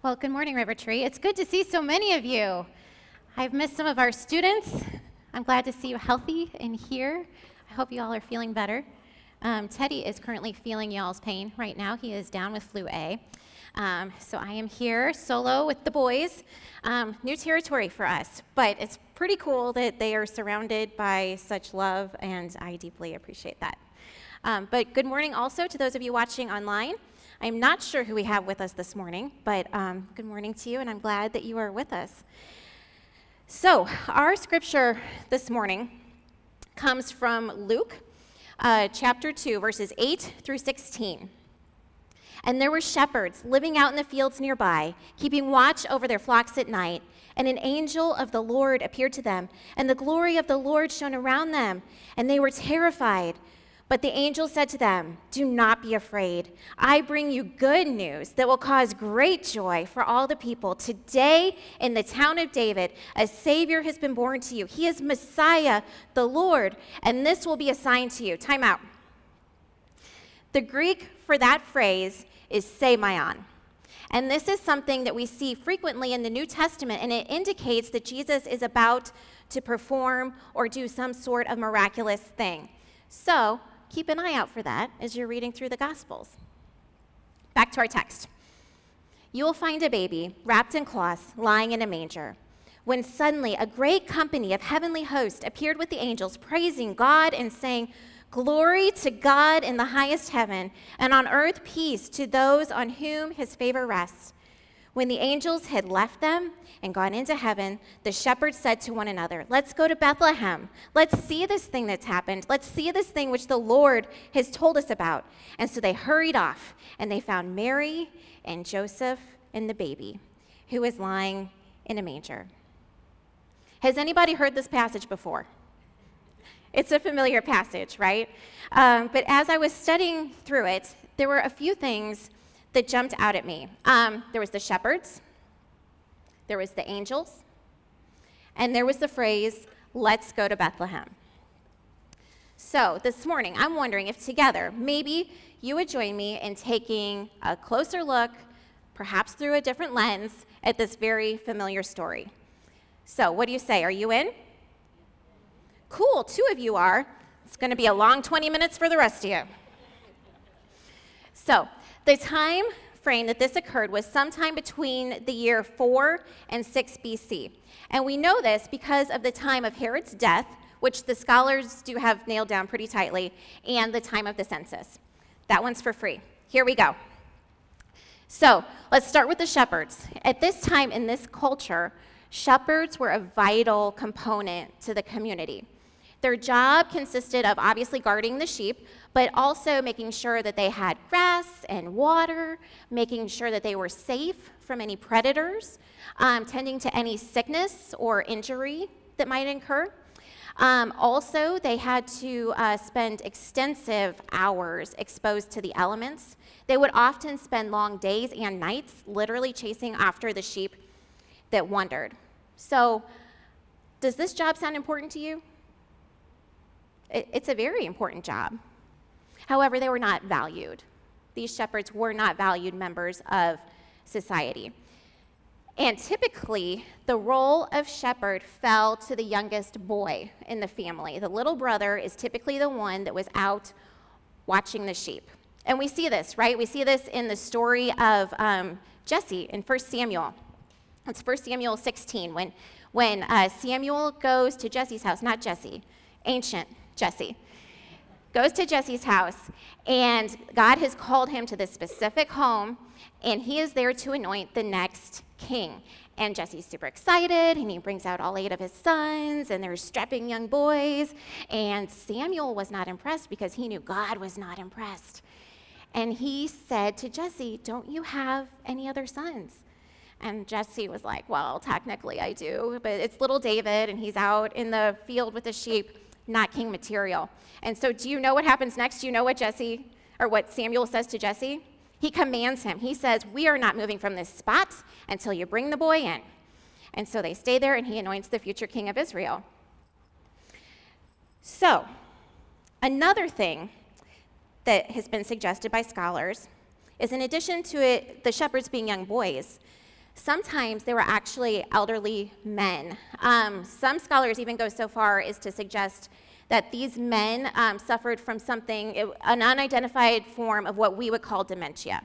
Well, good morning, River Tree. It's good to see so many of you. I've missed some of our students. I'm glad to see you healthy and here. I hope you all are feeling better. Um, Teddy is currently feeling y'all's pain right now. He is down with flu A. Um, so I am here solo with the boys. Um, new territory for us, but it's pretty cool that they are surrounded by such love, and I deeply appreciate that. Um, but good morning also to those of you watching online. I'm not sure who we have with us this morning, but um, good morning to you, and I'm glad that you are with us. So, our scripture this morning comes from Luke uh, chapter 2, verses 8 through 16. And there were shepherds living out in the fields nearby, keeping watch over their flocks at night. And an angel of the Lord appeared to them, and the glory of the Lord shone around them, and they were terrified. But the angel said to them, Do not be afraid. I bring you good news that will cause great joy for all the people. Today, in the town of David, a Savior has been born to you. He is Messiah, the Lord, and this will be a sign to you. Time out. The Greek for that phrase is semeion. And this is something that we see frequently in the New Testament, and it indicates that Jesus is about to perform or do some sort of miraculous thing. So, keep an eye out for that as you're reading through the Gospels. Back to our text. You will find a baby wrapped in cloths lying in a manger. When suddenly a great company of heavenly hosts appeared with the angels, praising God and saying, Glory to God in the highest heaven, and on earth peace to those on whom his favor rests. When the angels had left them and gone into heaven, the shepherds said to one another, Let's go to Bethlehem. Let's see this thing that's happened. Let's see this thing which the Lord has told us about. And so they hurried off, and they found Mary and Joseph and the baby, who was lying in a manger. Has anybody heard this passage before? It's a familiar passage, right? Um, but as I was studying through it, there were a few things that jumped out at me. Um, there was the shepherds, there was the angels, and there was the phrase, let's go to Bethlehem. So this morning, I'm wondering if together, maybe you would join me in taking a closer look, perhaps through a different lens, at this very familiar story. So, what do you say? Are you in? Cool, two of you are. It's going to be a long 20 minutes for the rest of you. So, the time frame that this occurred was sometime between the year 4 and 6 BC. And we know this because of the time of Herod's death, which the scholars do have nailed down pretty tightly, and the time of the census. That one's for free. Here we go. So let's start with the shepherds. At this time in this culture, shepherds were a vital component to the community. Their job consisted of obviously guarding the sheep, but also making sure that they had grass and water, making sure that they were safe from any predators, um, tending to any sickness or injury that might incur. Um, also, they had to uh, spend extensive hours exposed to the elements. They would often spend long days and nights literally chasing after the sheep that wandered. So, does this job sound important to you? It's a very important job. However, they were not valued. These shepherds were not valued members of society. And typically, the role of shepherd fell to the youngest boy in the family. The little brother is typically the one that was out watching the sheep. And we see this, right? We see this in the story of um, Jesse in 1 Samuel. It's 1 Samuel 16 when, when uh, Samuel goes to Jesse's house, not Jesse, ancient Jesse. Goes to Jesse's house, and God has called him to this specific home, and he is there to anoint the next king. And Jesse's super excited, and he brings out all eight of his sons, and they're strapping young boys. And Samuel was not impressed because he knew God was not impressed. And he said to Jesse, Don't you have any other sons? And Jesse was like, Well, technically I do, but it's little David, and he's out in the field with the sheep not king material. And so, do you know what happens next? Do you know what Jesse or what Samuel says to Jesse? He commands him. He says, We are not moving from this spot until you bring the boy in. And so they stay there, and he anoints the future king of Israel. So, another thing that has been suggested by scholars is in addition to it, the shepherds being young boys, Sometimes they were actually elderly men. Um, some scholars even go so far as to suggest that these men um, suffered from something, an unidentified form of what we would call dementia.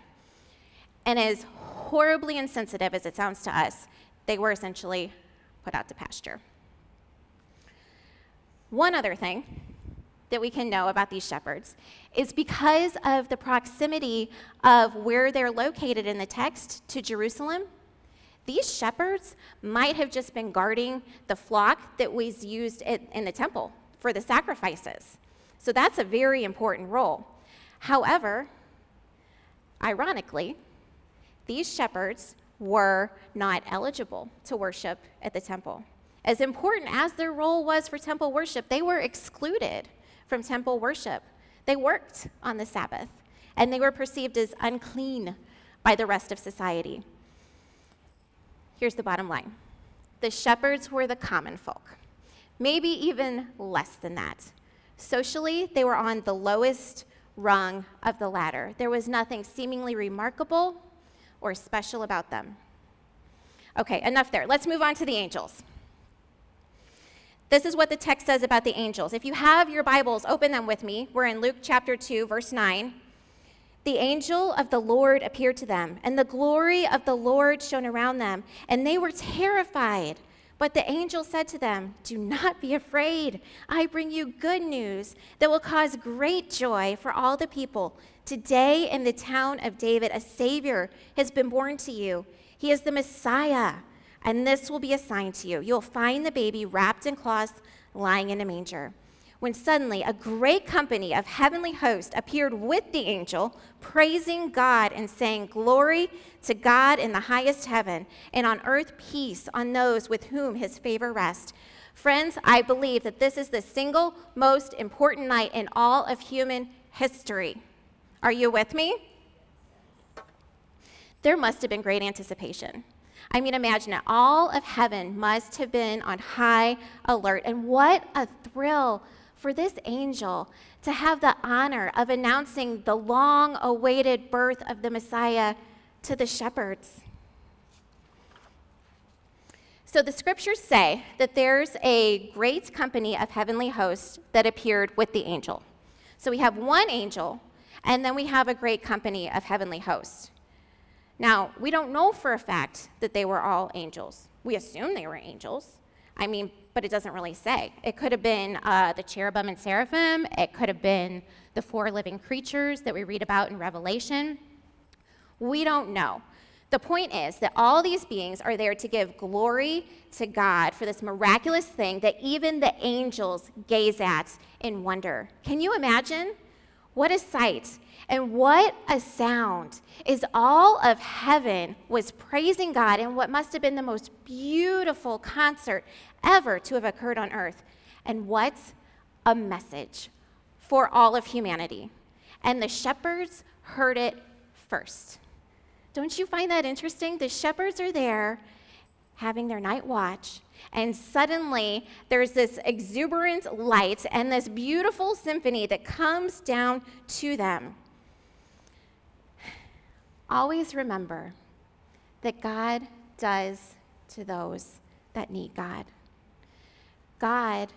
And as horribly insensitive as it sounds to us, they were essentially put out to pasture. One other thing that we can know about these shepherds is because of the proximity of where they're located in the text to Jerusalem, these shepherds might have just been guarding the flock that was used in the temple for the sacrifices. So that's a very important role. However, ironically, these shepherds were not eligible to worship at the temple. As important as their role was for temple worship, they were excluded from temple worship. They worked on the Sabbath, and they were perceived as unclean by the rest of society. Here's the bottom line the shepherds were the common folk, maybe even less than that. Socially, they were on the lowest rung of the ladder. There was nothing seemingly remarkable or special about them. Okay, enough there. Let's move on to the angels. This is what the text says about the angels. If you have your Bibles, open them with me. We're in Luke chapter 2, verse 9. The angel of the Lord appeared to them, and the glory of the Lord shone around them, and they were terrified. But the angel said to them, Do not be afraid. I bring you good news that will cause great joy for all the people. Today, in the town of David, a Savior has been born to you. He is the Messiah, and this will be a sign to you. You'll find the baby wrapped in cloths, lying in a manger when suddenly a great company of heavenly hosts appeared with the angel, praising God and saying, Glory to God in the highest heaven, and on earth peace on those with whom his favor rests. Friends, I believe that this is the single most important night in all of human history. Are you with me? There must have been great anticipation. I mean, imagine it. All of heaven must have been on high alert. And what a thrill for this angel to have the honor of announcing the long awaited birth of the Messiah to the shepherds. So the scriptures say that there's a great company of heavenly hosts that appeared with the angel. So we have one angel, and then we have a great company of heavenly hosts. Now, we don't know for a fact that they were all angels. We assume they were angels. I mean, but it doesn't really say. It could have been uh, the cherubim and seraphim, it could have been the four living creatures that we read about in Revelation. We don't know. The point is that all these beings are there to give glory to God for this miraculous thing that even the angels gaze at in wonder. Can you imagine? What a sight and what a sound is all of heaven was praising God in what must have been the most beautiful concert ever to have occurred on earth. And what a message for all of humanity. And the shepherds heard it first. Don't you find that interesting? The shepherds are there having their night watch, and suddenly there's this exuberant light and this beautiful symphony that comes down to them. Always remember that God does to those that need God. God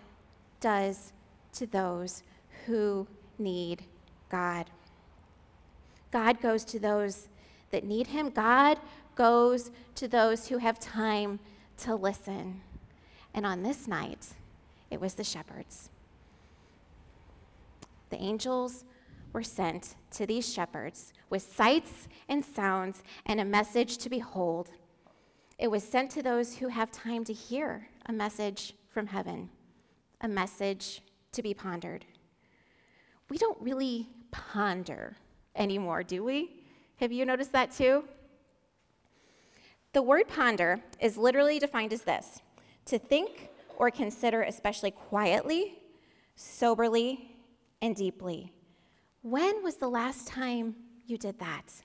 does to those who need God. God goes to those that need Him. God goes to those who have time to listen. And on this night, it was the shepherds. The angels were sent to these shepherds with sights and sounds and a message to behold. It was sent to those who have time to hear a message from heaven, a message to be pondered. We don't really ponder anymore, do we? Have you noticed that too? The word ponder is literally defined as this to think or consider, especially quietly, soberly, and deeply. When was the last time you did that?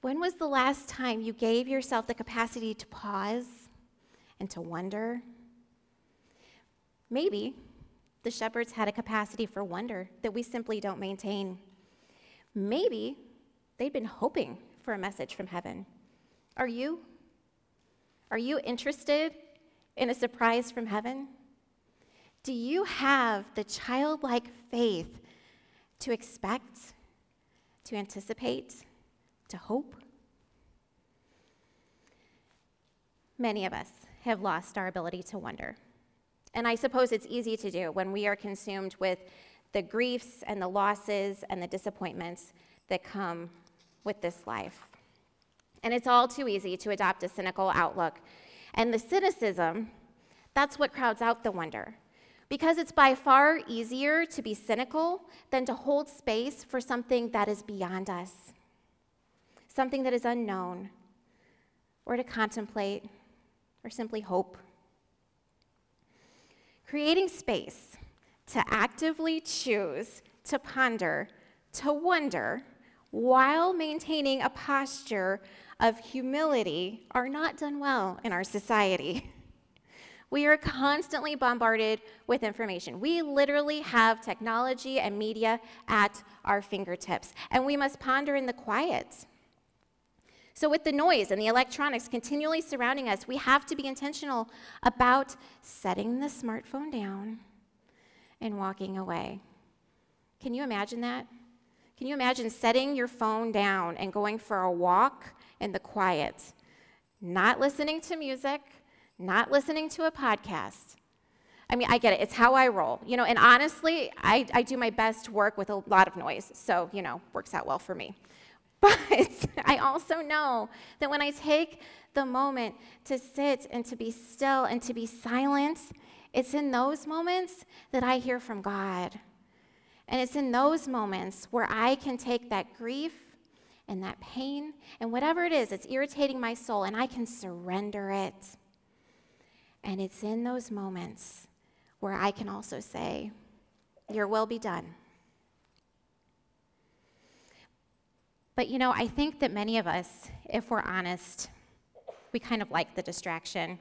When was the last time you gave yourself the capacity to pause and to wonder Maybe the shepherds had a capacity for wonder that we simply don't maintain. Maybe they'd been hoping for a message from heaven. Are you? Are you interested in a surprise from heaven? Do you have the childlike faith to expect, to anticipate, to hope? Many of us have lost our ability to wonder. And I suppose it's easy to do when we are consumed with the griefs and the losses and the disappointments that come with this life. And it's all too easy to adopt a cynical outlook. And the cynicism, that's what crowds out the wonder. Because it's by far easier to be cynical than to hold space for something that is beyond us, something that is unknown, or to contemplate, or simply hope. Creating space to actively choose to ponder, to wonder, while maintaining a posture of humility are not done well in our society. We are constantly bombarded with information. We literally have technology and media at our fingertips, and we must ponder in the quiet. So, with the noise and the electronics continually surrounding us, we have to be intentional about setting the smartphone down and walking away. Can you imagine that? Can you imagine setting your phone down and going for a walk in the quiet, not listening to music? not listening to a podcast. I mean, I get it. It's how I roll. You know, and honestly, I, I do my best work with a lot of noise. So, you know, works out well for me. But I also know that when I take the moment to sit and to be still and to be silent, it's in those moments that I hear from God. And it's in those moments where I can take that grief and that pain and whatever it is that's irritating my soul and I can surrender it. And it's in those moments where I can also say, Your will be done. But you know, I think that many of us, if we're honest, we kind of like the distraction.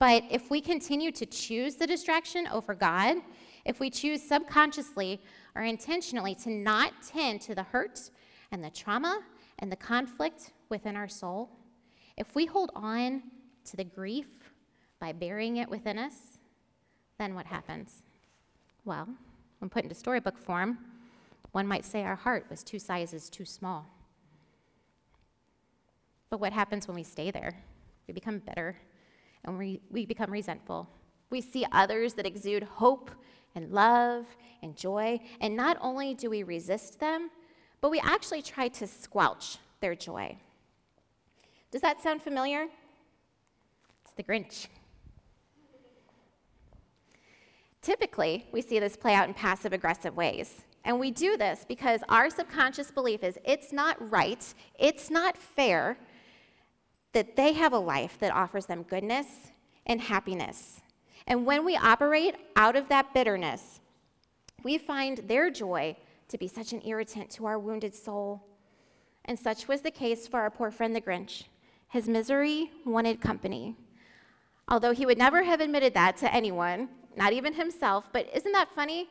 But if we continue to choose the distraction over God, if we choose subconsciously or intentionally to not tend to the hurt and the trauma and the conflict within our soul, if we hold on to the grief by burying it within us, then what happens? Well, when put into storybook form, one might say our heart was two sizes too small. But what happens when we stay there? We become bitter and we, we become resentful. We see others that exude hope and love and joy, and not only do we resist them, but we actually try to squelch their joy. Does that sound familiar? It's the Grinch. Typically, we see this play out in passive aggressive ways. And we do this because our subconscious belief is it's not right, it's not fair that they have a life that offers them goodness and happiness. And when we operate out of that bitterness, we find their joy to be such an irritant to our wounded soul. And such was the case for our poor friend the Grinch. His misery wanted company. Although he would never have admitted that to anyone, not even himself. But isn't that funny?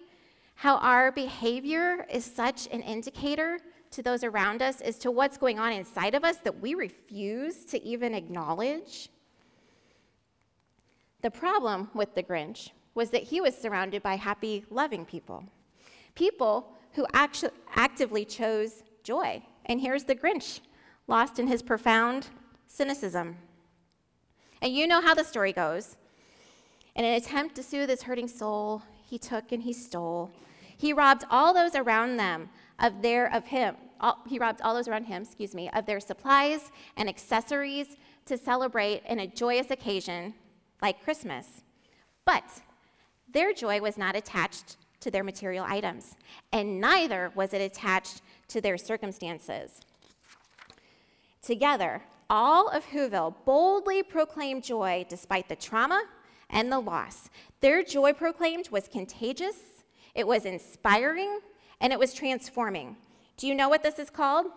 How our behavior is such an indicator to those around us as to what's going on inside of us that we refuse to even acknowledge. The problem with the Grinch was that he was surrounded by happy, loving people, people who actu- actively chose joy. And here's the Grinch, lost in his profound cynicism. And you know how the story goes. In an attempt to soothe his hurting soul, he took and he stole. He robbed all those around them of their of him. All, he robbed all those around him, excuse me, of their supplies and accessories to celebrate in a joyous occasion like Christmas. But their joy was not attached to their material items, and neither was it attached to their circumstances. Together, all of Whoville boldly proclaimed joy despite the trauma and the loss. Their joy proclaimed was contagious, it was inspiring, and it was transforming. Do you know what this is called?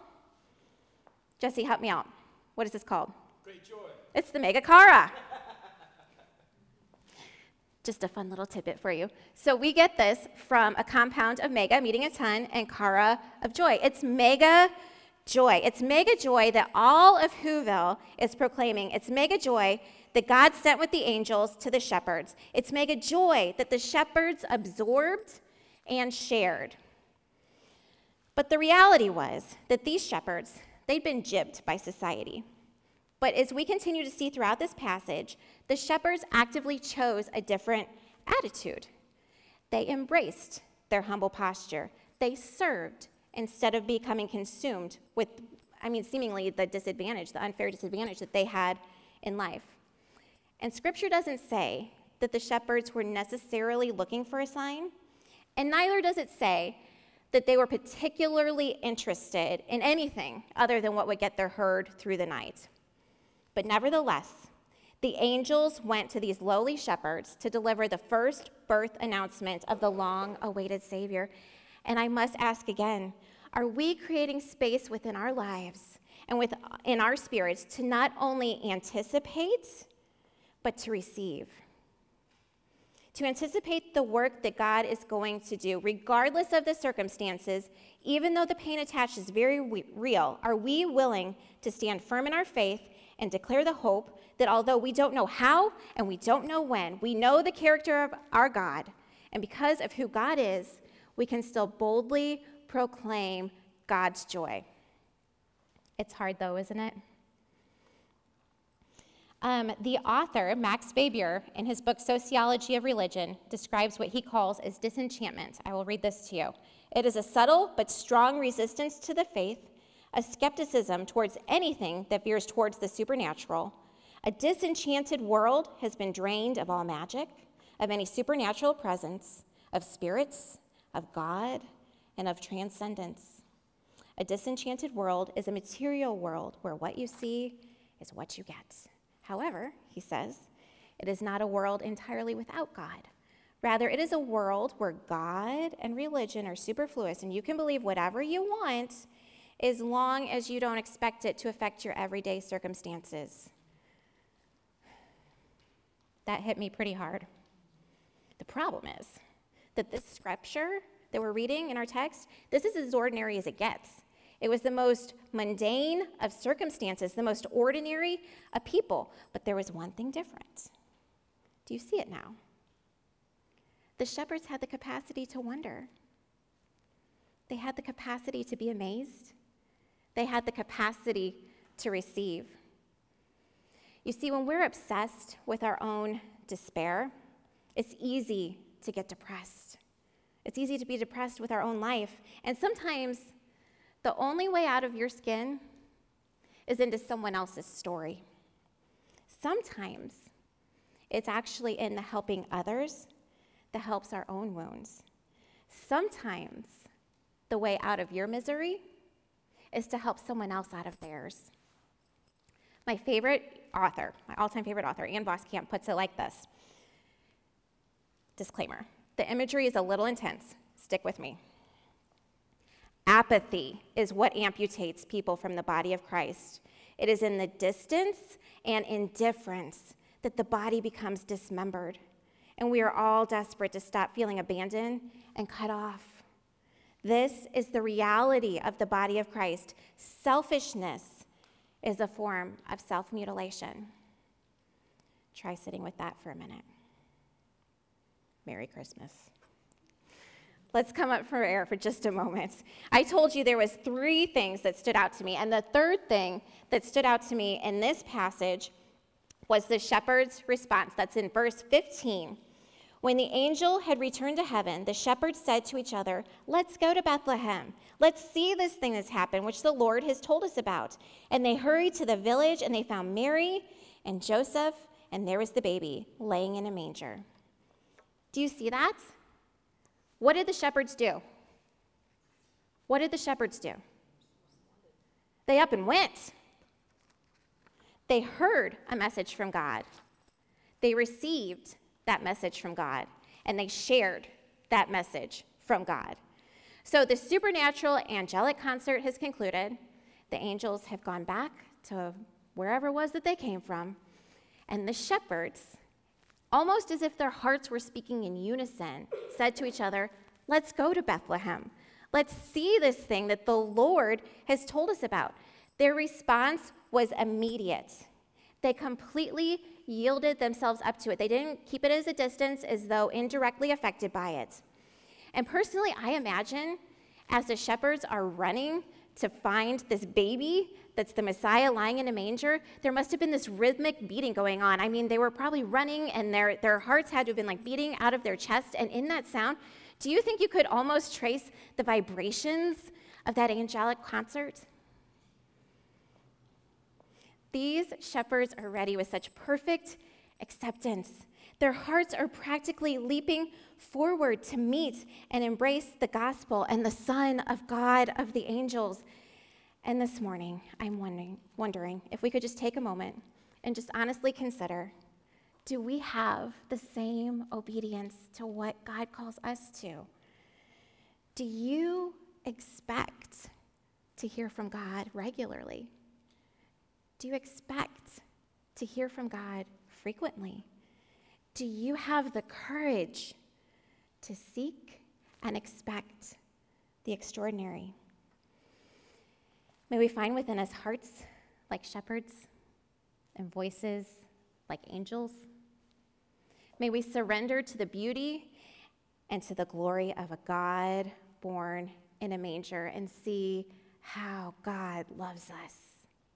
Jesse, help me out. What is this called? Great joy. It's the Mega Chara. Just a fun little tidbit for you. So we get this from a compound of mega, meeting a ton, and chara of joy. It's mega joy. It's mega joy that all of Whoville is proclaiming. It's mega joy that God sent with the angels to the shepherds. It's mega joy that the shepherds absorbed and shared. But the reality was that these shepherds, they'd been gypped by society. But as we continue to see throughout this passage, the shepherds actively chose a different attitude. They embraced their humble posture, they served instead of becoming consumed with, I mean, seemingly the disadvantage, the unfair disadvantage that they had in life. And scripture doesn't say that the shepherds were necessarily looking for a sign, and neither does it say that they were particularly interested in anything other than what would get their herd through the night. But nevertheless, the angels went to these lowly shepherds to deliver the first birth announcement of the long awaited Savior. And I must ask again are we creating space within our lives and within our spirits to not only anticipate, but to receive? To anticipate the work that God is going to do, regardless of the circumstances, even though the pain attached is very real, are we willing to stand firm in our faith and declare the hope that although we don't know how and we don't know when, we know the character of our God. And because of who God is, we can still boldly proclaim God's joy. It's hard though, isn't it? Um, the author, Max Weber, in his book Sociology of Religion, describes what he calls as disenchantment. I will read this to you. It is a subtle but strong resistance to the faith a skepticism towards anything that veers towards the supernatural. A disenchanted world has been drained of all magic, of any supernatural presence, of spirits, of God, and of transcendence. A disenchanted world is a material world where what you see is what you get. However, he says, it is not a world entirely without God. Rather, it is a world where God and religion are superfluous, and you can believe whatever you want as long as you don't expect it to affect your everyday circumstances. That hit me pretty hard. The problem is that this scripture that we're reading in our text, this is as ordinary as it gets. It was the most mundane of circumstances, the most ordinary of people. But there was one thing different. Do you see it now? The shepherds had the capacity to wonder, they had the capacity to be amazed, they had the capacity to receive. You see, when we're obsessed with our own despair, it's easy to get depressed. It's easy to be depressed with our own life. And sometimes the only way out of your skin is into someone else's story. Sometimes it's actually in the helping others that helps our own wounds. Sometimes the way out of your misery is to help someone else out of theirs. My favorite author, my all time favorite author, Ann Voskamp, puts it like this Disclaimer the imagery is a little intense. Stick with me. Apathy is what amputates people from the body of Christ. It is in the distance and indifference that the body becomes dismembered. And we are all desperate to stop feeling abandoned and cut off. This is the reality of the body of Christ. Selfishness is a form of self mutilation. Try sitting with that for a minute. Merry Christmas. Let's come up for air for just a moment. I told you there was three things that stood out to me, and the third thing that stood out to me in this passage was the shepherd's response. That's in verse 15. When the angel had returned to heaven, the shepherds said to each other, Let's go to Bethlehem. Let's see this thing that's happened, which the Lord has told us about. And they hurried to the village, and they found Mary and Joseph, and there was the baby laying in a manger. Do you see that? What did the shepherds do? What did the shepherds do? They up and went. They heard a message from God. They received that message from God, and they shared that message from God. So the supernatural angelic concert has concluded. The angels have gone back to wherever it was that they came from, and the shepherds, almost as if their hearts were speaking in unison, said to each other, Let's go to Bethlehem. Let's see this thing that the Lord has told us about. Their response was immediate. They completely yielded themselves up to it. They didn't keep it as a distance as though indirectly affected by it. And personally, I imagine as the shepherds are running to find this baby that's the Messiah lying in a manger, there must have been this rhythmic beating going on. I mean, they were probably running and their, their hearts had to have been like beating out of their chest. And in that sound, do you think you could almost trace the vibrations of that angelic concert? These shepherds are ready with such perfect acceptance. Their hearts are practically leaping forward to meet and embrace the gospel and the Son of God of the angels. And this morning, I'm wondering, wondering if we could just take a moment and just honestly consider do we have the same obedience to what God calls us to? Do you expect to hear from God regularly? Do you expect to hear from God frequently? Do you have the courage to seek and expect the extraordinary? May we find within us hearts like shepherds and voices like angels. May we surrender to the beauty and to the glory of a God born in a manger and see how God loves us.